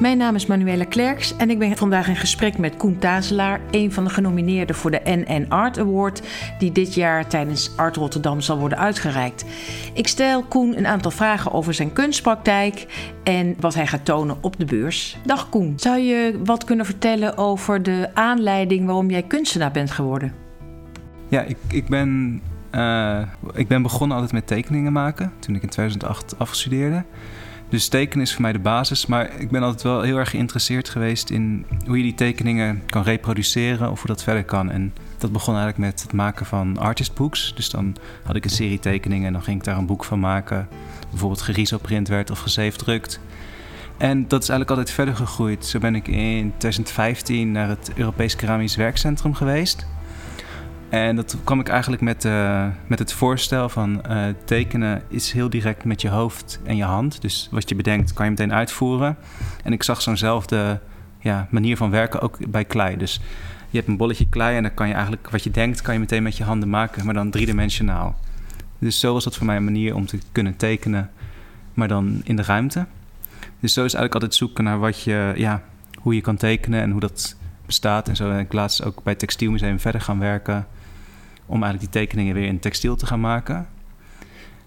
Mijn naam is Manuela Klerks en ik ben vandaag in gesprek met Koen Tazelaar, een van de genomineerden voor de NN Art Award, die dit jaar tijdens Art Rotterdam zal worden uitgereikt. Ik stel Koen een aantal vragen over zijn kunstpraktijk en wat hij gaat tonen op de beurs. Dag Koen, zou je wat kunnen vertellen over de aanleiding waarom jij kunstenaar bent geworden? Ja, ik, ik, ben, uh, ik ben begonnen altijd met tekeningen maken toen ik in 2008 afgestudeerde. Dus tekenen is voor mij de basis. Maar ik ben altijd wel heel erg geïnteresseerd geweest in hoe je die tekeningen kan reproduceren of hoe dat verder kan. En dat begon eigenlijk met het maken van artistbooks. Dus dan had ik een serie tekeningen en dan ging ik daar een boek van maken. Bijvoorbeeld gerisoprint werd of gezeefdrukt. En dat is eigenlijk altijd verder gegroeid. Zo ben ik in 2015 naar het Europees Keramisch Werkcentrum geweest. En dat kwam ik eigenlijk met, uh, met het voorstel van uh, tekenen is heel direct met je hoofd en je hand. Dus wat je bedenkt kan je meteen uitvoeren. En ik zag zo'nzelfde ja, manier van werken ook bij klei. Dus je hebt een bolletje klei en dan kan je eigenlijk wat je denkt kan je meteen met je handen maken, maar dan driedimensionaal. Dus zo was dat voor mij een manier om te kunnen tekenen, maar dan in de ruimte. Dus zo is eigenlijk altijd zoeken naar wat je, ja, hoe je kan tekenen en hoe dat bestaat en zo. En ik laatst ook bij het Textielmuseum verder gaan werken om eigenlijk die tekeningen weer in textiel te gaan maken.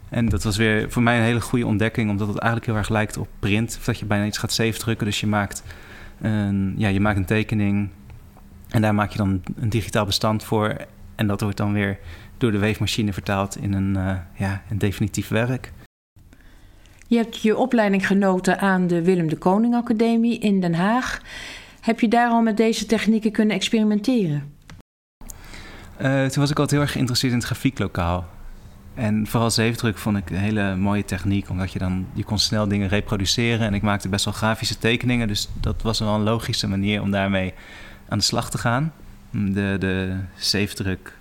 En dat was weer voor mij een hele goede ontdekking, omdat het eigenlijk heel erg lijkt op print. Of dat je bijna iets gaat safe drukken. Dus je maakt een, ja, je maakt een tekening en daar maak je dan een digitaal bestand voor. En dat wordt dan weer door de weefmachine vertaald in een, uh, ja, een definitief werk. Je hebt je opleiding genoten aan de Willem de Koning Academie in Den Haag. Heb je daar al met deze technieken kunnen experimenteren? Uh, toen was ik altijd heel erg geïnteresseerd in het grafieklokaal. En vooral zeefdruk vond ik een hele mooie techniek, omdat je dan je kon snel dingen reproduceren. En ik maakte best wel grafische tekeningen, dus dat was wel een logische manier om daarmee aan de slag te gaan. De, de zeefdruk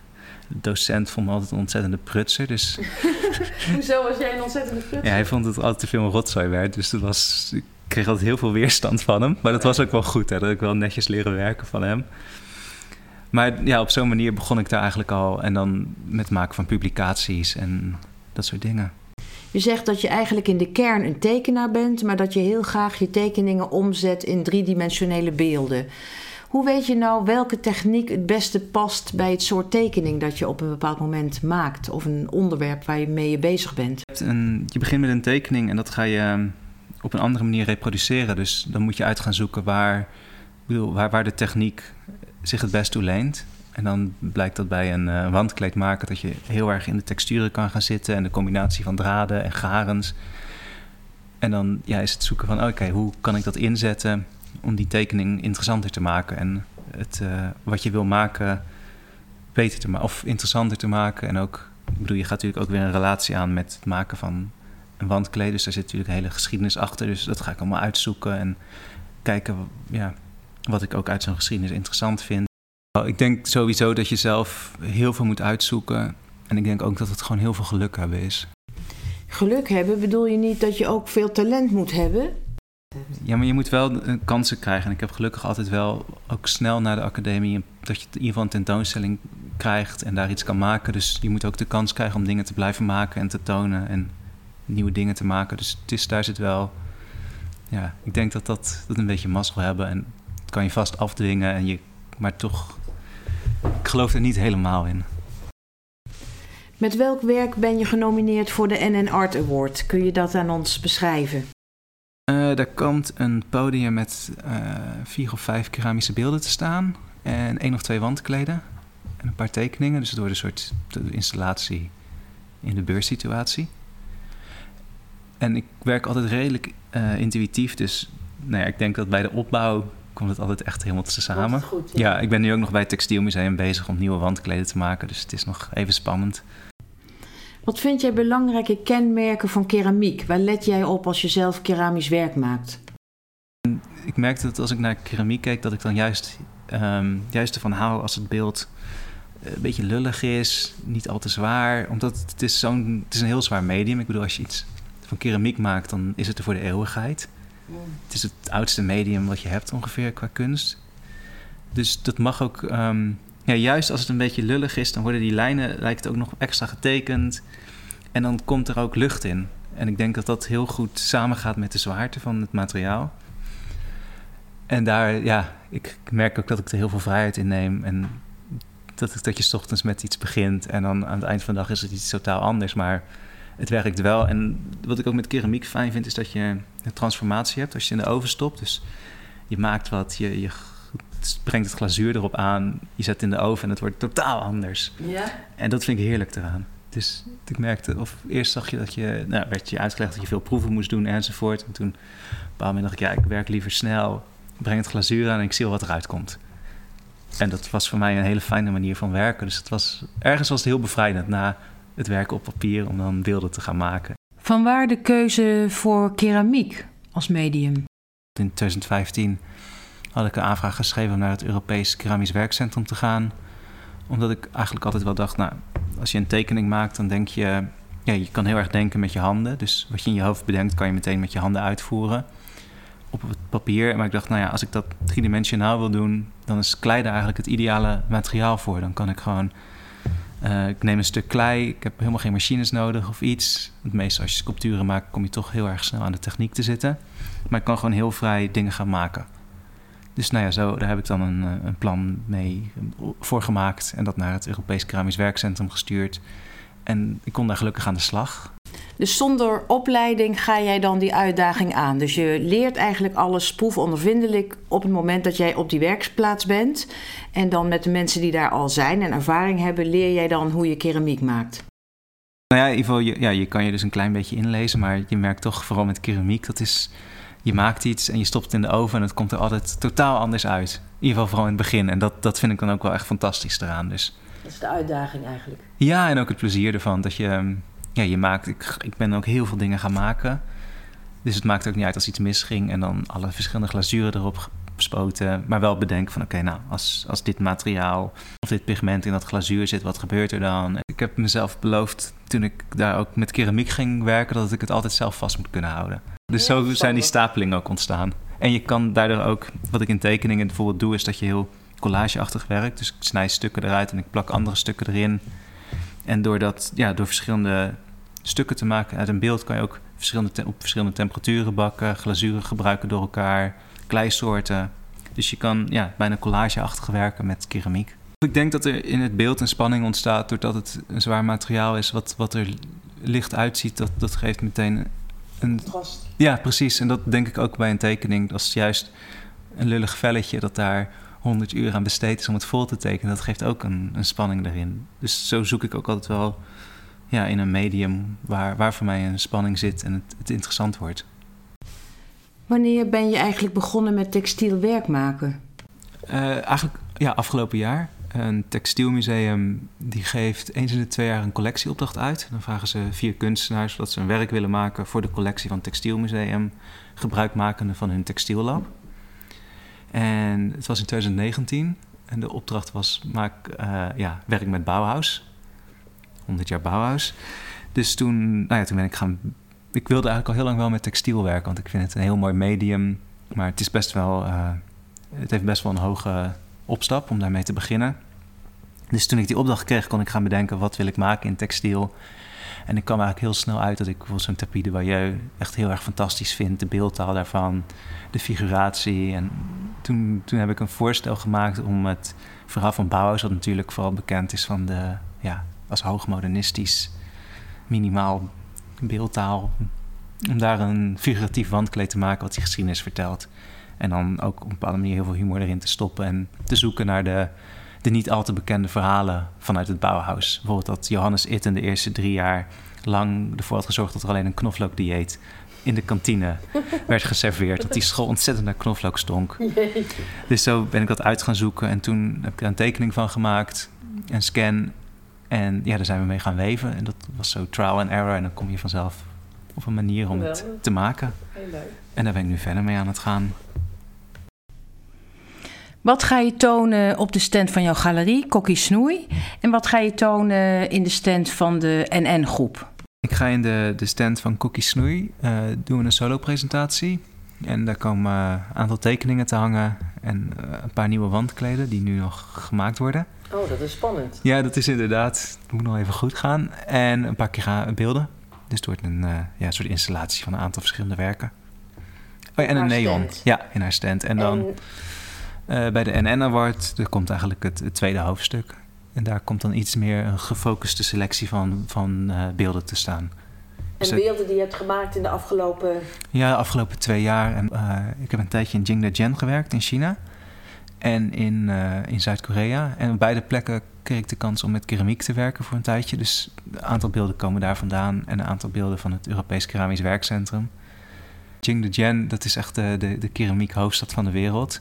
docent vond me altijd een ontzettende prutser. Dus... Hoezo was jij een ontzettende prutser? Ja, hij vond het altijd te veel een rotzooi werd. Dus dat was, ik kreeg altijd heel veel weerstand van hem. Maar dat was ook wel goed, hè, dat ik wel netjes leren werken van hem. Maar ja, op zo'n manier begon ik daar eigenlijk al. En dan met het maken van publicaties en dat soort dingen. Je zegt dat je eigenlijk in de kern een tekenaar bent, maar dat je heel graag je tekeningen omzet in driedimensionele beelden. Hoe weet je nou welke techniek het beste past bij het soort tekening dat je op een bepaald moment maakt? Of een onderwerp waar je mee bezig bent? je begint met een tekening en dat ga je ehm, op een andere manier reproduceren. Dus dan moet je uit gaan zoeken waar, waar, waar de techniek zich het best toe leent. En dan blijkt dat bij een uh, wandkleed maken dat je heel erg in de texturen kan gaan zitten en de combinatie van draden en garens. En dan ja, is het zoeken van oké, hoe kan ik dat inzetten om die tekening interessanter te maken en het, uh, wat je wil maken beter te maken of interessanter te maken. En ook, ik bedoel, je gaat natuurlijk ook weer een relatie aan met het maken van een wandkleed. Dus daar zit natuurlijk een hele geschiedenis achter. Dus dat ga ik allemaal uitzoeken en kijken ja, wat ik ook uit zo'n geschiedenis interessant vind. Ik denk sowieso dat je zelf heel veel moet uitzoeken. En ik denk ook dat het gewoon heel veel geluk hebben is. Geluk hebben bedoel je niet dat je ook veel talent moet hebben? Ja, maar je moet wel kansen krijgen. En ik heb gelukkig altijd wel ook snel naar de academie... dat je in ieder geval een tentoonstelling krijgt en daar iets kan maken. Dus je moet ook de kans krijgen om dingen te blijven maken en te tonen... en nieuwe dingen te maken. Dus het is, daar zit wel... Ja, ik denk dat dat, dat een beetje mazzel hebben. En kan je vast afdwingen. En je, maar toch, ik geloof er niet helemaal in. Met welk werk ben je genomineerd voor de NN Art Award? Kun je dat aan ons beschrijven? Uh, daar komt een podium met uh, vier of vijf keramische beelden te staan. En één of twee wandkleden. En een paar tekeningen. Dus het wordt een soort installatie in de beurssituatie. En ik werk altijd redelijk uh, intuïtief. Dus nou ja, ik denk dat bij de opbouw komt het altijd echt helemaal te samen. Goed, ja. ja. ik ben nu ook nog bij het Textielmuseum bezig om nieuwe wandkleden te maken. Dus het is nog even spannend. Wat vind jij belangrijke kenmerken van keramiek? Waar let jij op als je zelf keramisch werk maakt? Ik merkte dat als ik naar keramiek keek, dat ik dan juist, um, juist ervan hou als het beeld eh, een beetje lullig is, niet al te zwaar. Omdat het is, zo'n, het is een heel zwaar medium. Ik bedoel, als je iets van keramiek maakt, dan is het er voor de eeuwigheid. Het is het oudste medium wat je hebt ongeveer qua kunst. Dus dat mag ook... Ehm, ja, juist als het een beetje lullig is, dan worden die lijnen lijkt het ook nog extra getekend. En dan komt er ook lucht in. En ik denk dat dat heel goed samengaat met de zwaarte van het materiaal. En daar, ja, ik merk ook dat ik er heel veel vrijheid in neem. En dat, dat je ochtends met iets begint en dan aan het eind van de dag is het iets totaal anders. Maar het werkt wel. En wat ik ook met keramiek fijn vind, is dat je een transformatie hebt als je in de oven stopt. Dus je maakt wat, je, je brengt het glazuur erop aan, je zet het in de oven en het wordt totaal anders. Ja. En dat vind ik heerlijk eraan. Dus ik merkte, of eerst zag je dat je, nou, werd je uitgelegd dat je veel proeven moest doen enzovoort. En toen, op een bepaald moment dacht ik, ja, ik werk liever snel, breng het glazuur aan en ik zie wat eruit komt. En dat was voor mij een hele fijne manier van werken. Dus het was, ergens was het heel bevrijdend na het werken op papier om dan beelden te gaan maken. Vanwaar de keuze voor keramiek als medium? In 2015 had ik een aanvraag geschreven om naar het Europees Keramisch Werkcentrum te gaan. Omdat ik eigenlijk altijd wel dacht, nou, als je een tekening maakt, dan denk je... Ja, je kan heel erg denken met je handen. Dus wat je in je hoofd bedenkt, kan je meteen met je handen uitvoeren op het papier. Maar ik dacht, nou ja, als ik dat driedimensionaal wil doen, dan is klei daar eigenlijk het ideale materiaal voor. Dan kan ik gewoon, uh, ik neem een stuk klei, ik heb helemaal geen machines nodig of iets. Het meeste als je sculpturen maakt, kom je toch heel erg snel aan de techniek te zitten. Maar ik kan gewoon heel vrij dingen gaan maken. Dus nou ja, zo, daar heb ik dan een, eh, een plan mee voor gemaakt en dat naar het Europees Keramisch Werkcentrum gestuurd. En ik kon daar gelukkig aan de slag. Dus zonder opleiding ga jij dan die uitdaging aan. Dus je leert eigenlijk alles proefondervindelijk op het moment dat jij op die werkplaats bent. En dan met de mensen die daar al zijn en ervaring hebben, leer jij dan hoe je keramiek maakt. Nou ja, in ieder geval, je, ja, je kan je dus een klein beetje inlezen, maar je merkt toch vooral met keramiek, dat is, je maakt iets en je stopt het in de oven en het komt er altijd totaal anders uit. In ieder geval vooral in het begin. En dat, dat vind ik dan ook wel echt fantastisch eraan. Dus. Dat is de uitdaging eigenlijk. Ja, en ook het plezier ervan. Dat je, ja, je maakt, ik, ik ben ook heel veel dingen gaan maken. Dus het maakt ook niet uit als iets misging en dan alle verschillende glazuren erop gespoten. Maar wel bedenken van oké, nou, als, als dit materiaal of dit pigment in dat glazuur zit, wat gebeurt er dan? Ik heb mezelf beloofd toen ik daar ook met keramiek ging werken, dat ik het altijd zelf vast moet kunnen houden. Dus zo zijn die stapelingen ook ontstaan. En je kan daardoor ook, wat ik in tekeningen bijvoorbeeld doe, is dat je heel collageachtig werkt. Dus ik snij stukken eruit en ik plak andere stukken erin. En door, dat, ja, door verschillende stukken te maken uit een beeld kan je ook verschillende op verschillende temperaturen bakken, glazuren gebruiken door elkaar, kleisoorten. Dus je kan ja, bijna collageachtig werken met keramiek. Ik denk dat er in het beeld een spanning ontstaat doordat het een zwaar materiaal is wat, wat er licht uitziet. Dat, dat geeft meteen een. Ja, precies. En dat denk ik ook bij een tekening. Dat is juist een lullig velletje dat daar 100 uur aan besteed is om het vol te tekenen. Dat geeft ook een, een spanning erin. Dus zo zoek ik ook altijd wel ja, in een medium waar, waar voor mij een spanning zit en het, het interessant wordt. Wanneer ben je eigenlijk begonnen met textiel werk maken? Uh, eigenlijk ja, afgelopen jaar. Een textielmuseum die geeft eens in de twee jaar een collectieopdracht uit. Dan vragen ze vier kunstenaars dat ze een werk willen maken voor de collectie van het textielmuseum, gebruikmakende van hun textiellab. En het was in 2019 en de opdracht was maak uh, ja, werk met Bauhaus. 100 jaar Bauhaus. Dus toen, nou ja, toen ben ik gaan. Ik wilde eigenlijk al heel lang wel met textiel werken, want ik vind het een heel mooi medium. Maar het is best wel. Uh, het heeft best wel een hoge opstap om daarmee te beginnen. Dus toen ik die opdracht kreeg, kon ik gaan bedenken wat wil ik maken in textiel. En ik kwam eigenlijk heel snel uit dat ik bijvoorbeeld zo'n tapis de Bayeux echt heel erg fantastisch vind. De beeldtaal daarvan, de figuratie. En toen, toen heb ik een voorstel gemaakt om het verhaal van Bauhaus, wat natuurlijk vooral bekend is van de, ja, als hoogmodernistisch, minimaal beeldtaal. Om daar een figuratief wandkleed te maken wat die geschiedenis vertelt. En dan ook op een bepaalde manier heel veel humor erin te stoppen en te zoeken naar de, de niet al te bekende verhalen vanuit het Bauhaus. Bijvoorbeeld dat Johannes Itten de eerste drie jaar lang ervoor had gezorgd dat er alleen een knoflookdieet in de kantine werd geserveerd. Dat die school ontzettend naar knoflook stonk. Dus zo ben ik dat uit gaan zoeken. En toen heb ik er een tekening van gemaakt. Een scan. En ja, daar zijn we mee gaan weven. En dat was zo trial and error. En dan kom je vanzelf op een manier om het te maken. Heel leuk. En daar ben ik nu verder mee aan het gaan. Wat ga je tonen op de stand van jouw galerie, Kokkie Snoei? En wat ga je tonen in de stand van de NN-groep? Ik ga in de, de stand van Kokkie Snoei uh, doen een solo-presentatie. En daar komen een aantal tekeningen te hangen en uh, een paar nieuwe wandkleden die nu nog gemaakt worden. Oh, dat is spannend. Ja, dat is inderdaad. Het moet nog even goed gaan. En een paar keer beelden. Dus het wordt een uh, ja, soort installatie van een aantal verschillende werken. Oh, en een neon. stand. Ja, in haar stand. En dan eh, bij de NN Award, er komt eigenlijk het, het tweede hoofdstuk. En daar komt dan iets meer een gefocuste selectie van, van eh, beelden te staan. En beelden die je hebt gemaakt in de afgelopen... Ja, de afgelopen twee jaar. En, eh, ik heb een tijdje in Jingdezhen gewerkt in China. En in, eh, in Zuid-Korea. En op beide plekken kreeg ik de kans om met keramiek te werken voor een tijdje. Dus een aantal beelden komen daar vandaan. En een aantal beelden van het Europees Keramisch Werkcentrum. Jingdezhen, dat is echt de, de, de keramiek hoofdstad van de wereld.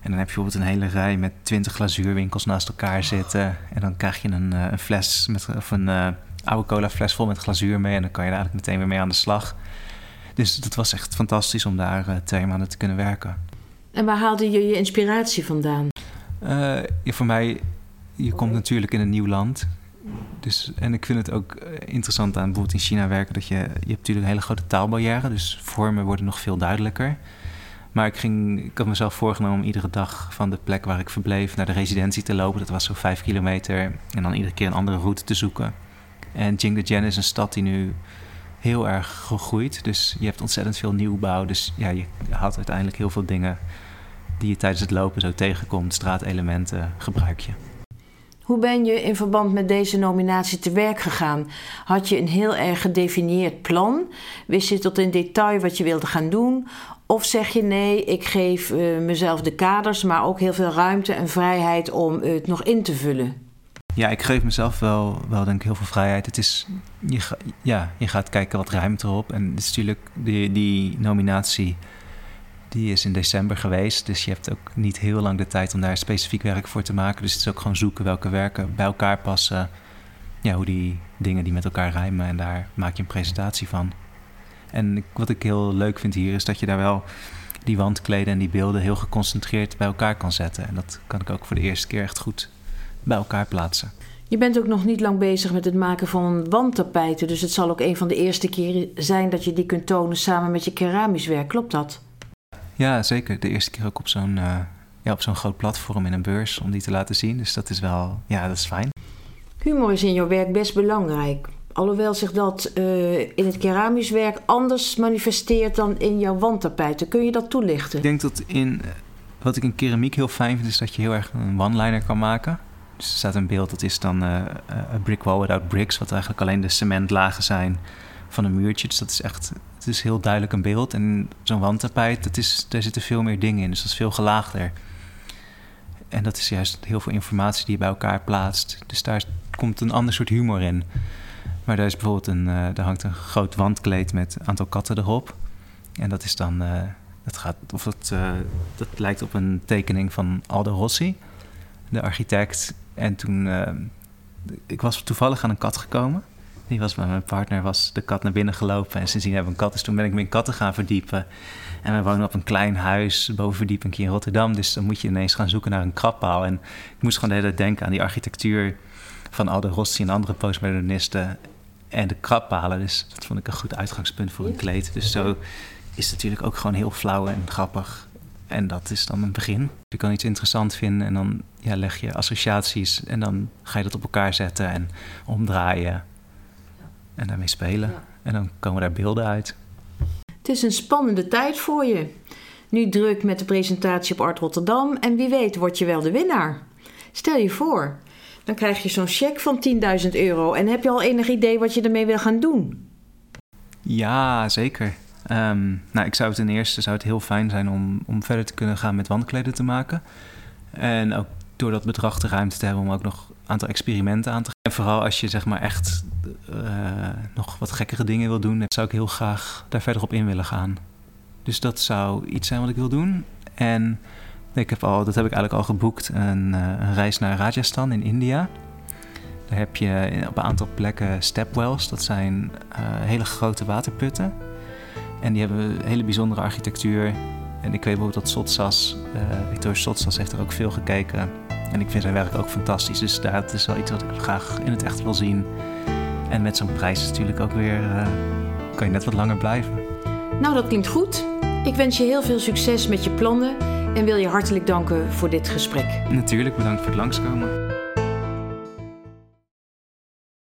En dan heb je bijvoorbeeld een hele rij met twintig glazuurwinkels naast elkaar zitten. En dan krijg je een, eh, een fles met, of een oude cola fles vol met glazuur mee. En dan kan je er eigenlijk meteen weer mee aan de slag. Dus dat was echt fantastisch om daar eh, twee maanden te kunnen werken. En waar haalde je je inspiratie vandaan? Eh, ja, voor mij, je komt natuurlijk in een nieuw land. Dus, en ik vind het ook eh, interessant aan bijvoorbeeld in China werken... dat je, je hebt natuurlijk een hele grote taalbarrière... dus vormen worden nog veel duidelijker. Maar ik, ging, ik had mezelf voorgenomen om iedere dag van de plek waar ik verbleef... naar de residentie te lopen. Dat was zo vijf kilometer. En dan iedere keer een andere route te zoeken. En Jingdezhen is een stad die nu heel erg gegroeid. Dus je hebt ontzettend veel nieuwbouw. Dus ja, je haalt uiteindelijk heel veel dingen die je tijdens het lopen zo tegenkomt, straatelementen, gebruik je. Hoe ben je in verband met deze nominatie te werk gegaan? Had je een heel erg gedefinieerd plan? Wist je tot in detail wat je wilde gaan doen? Of zeg je nee, ik geef eh, mezelf de kaders, maar ook heel veel ruimte en vrijheid om het nog in te vullen? Ja, ik geef mezelf wel, wel denk ik heel veel vrijheid. Het is, je, ja, je gaat kijken wat ruimte erop. En het is natuurlijk, die, die nominatie, die is in december geweest. Dus je hebt ook niet heel lang de tijd om daar specifiek werk voor te maken. Dus het is ook gewoon zoeken welke werken bij elkaar passen. Ja, hoe die dingen die met elkaar rijmen. En daar maak je een presentatie van. En wat ik heel leuk vind hier is dat je daar wel die wandkleden en die beelden heel geconcentreerd bij elkaar kan zetten. En dat kan ik ook voor de eerste keer echt goed bij elkaar plaatsen. Je bent ook nog niet lang bezig met het maken van wandtapijten, dus het zal ook een van de eerste keren zijn dat je die kunt tonen samen met je keramisch werk. Klopt dat? Ja, zeker. De eerste keer ook op zo'n eh, ja, op zo'n groot platform in een beurs om die te laten zien. Dus dat is wel, ja, dat is fijn. Humor is in jouw werk best belangrijk. Alhoewel zich dat eh, in het keramisch werk anders manifesteert dan in jouw wandtapijten. Kun je dat toelichten? Ik denk dat in, eh, wat ik in keramiek heel fijn vind, is dat je heel erg een one-liner kan maken. Er staat een beeld, dat is dan eh, a brick wall without bricks, wat eigenlijk alleen de cementlagen zijn van een muurtje. Dus dat is echt, het is heel duidelijk een beeld. En zo'n wandtapijt, dat is, daar zitten veel meer dingen in, dus dat is veel gelaagder. En dat is juist heel veel informatie die je bij elkaar plaatst. Dus daar komt een ander soort humor in. Maar daar is bijvoorbeeld een, eh daar hangt een groot wandkleed met een aantal katten erop. En dat is dan, dat gaat, of dat, dat lijkt op een tekening van Aldo Rossi, de architect. En toen, eh, ik was toevallig aan een kat gekomen. Die was bij mijn partner, was de kat naar binnen gelopen. En sindsdien hebben we een kat, dus toen ben ik me in katten gaan verdiepen. En we wonen op een klein huis, bovenverdieping in Rotterdam. Dus dan moet je ineens gaan zoeken naar een krabpaal. En ik moest gewoon de hele tijd denken aan die architectuur van Aldo Rossi en andere postmodernisten. En de krabbalen. Dus dat vond ik een goed uitgangspunt voor een kleed. Dus zo is het natuurlijk ook gewoon heel flauw en grappig. En dat is dan een begin. Je kan iets interessant vinden en dan ja, leg je associaties. En dan ga je dat op elkaar zetten en omdraaien. En daarmee spelen. En dan komen daar beelden uit. Het is een spannende tijd voor je. Nu druk met de presentatie op Art Rotterdam en wie weet word je wel de winnaar. Stel je voor, dan krijg je zo'n cheque van 10.000 euro en heb je al enig idee wat je ermee wil gaan doen? Ja, zeker. Ehm, nou, ik zou ten eerste zou het heel fijn zijn om, om verder te kunnen gaan met wandkleden te maken. En ook door dat bedrag de ruimte te hebben om ook nog een aantal experimenten aan te gaan. En vooral als je zeg maar echt eh, nog wat gekkere dingen wil doen, zou ik heel graag daar verder op in willen gaan. Dus dat zou iets zijn wat ik wil doen. En ik heb al, dat heb ik eigenlijk al geboekt, een, eh, een reis naar Rajasthan in India. Daar heb je op een aantal plekken stepwells. Dat zijn eh, hele grote waterputten. En die hebben een hele bijzondere architectuur. En ik weet bijvoorbeeld dat Sotsas, eh Victor Sotsas heeft er ook veel gekeken. En ik vind zijn werk ook fantastisch. Dus dat is wel iets wat ik graag in het echt wil zien. En met zo'n prijs natuurlijk ook weer... eh, kan je net wat langer blijven. Nou, dat klinkt goed. Ik wens je heel veel succes met je plannen en wil je hartelijk danken voor dit gesprek. Natuurlijk, bedankt voor het langskomen.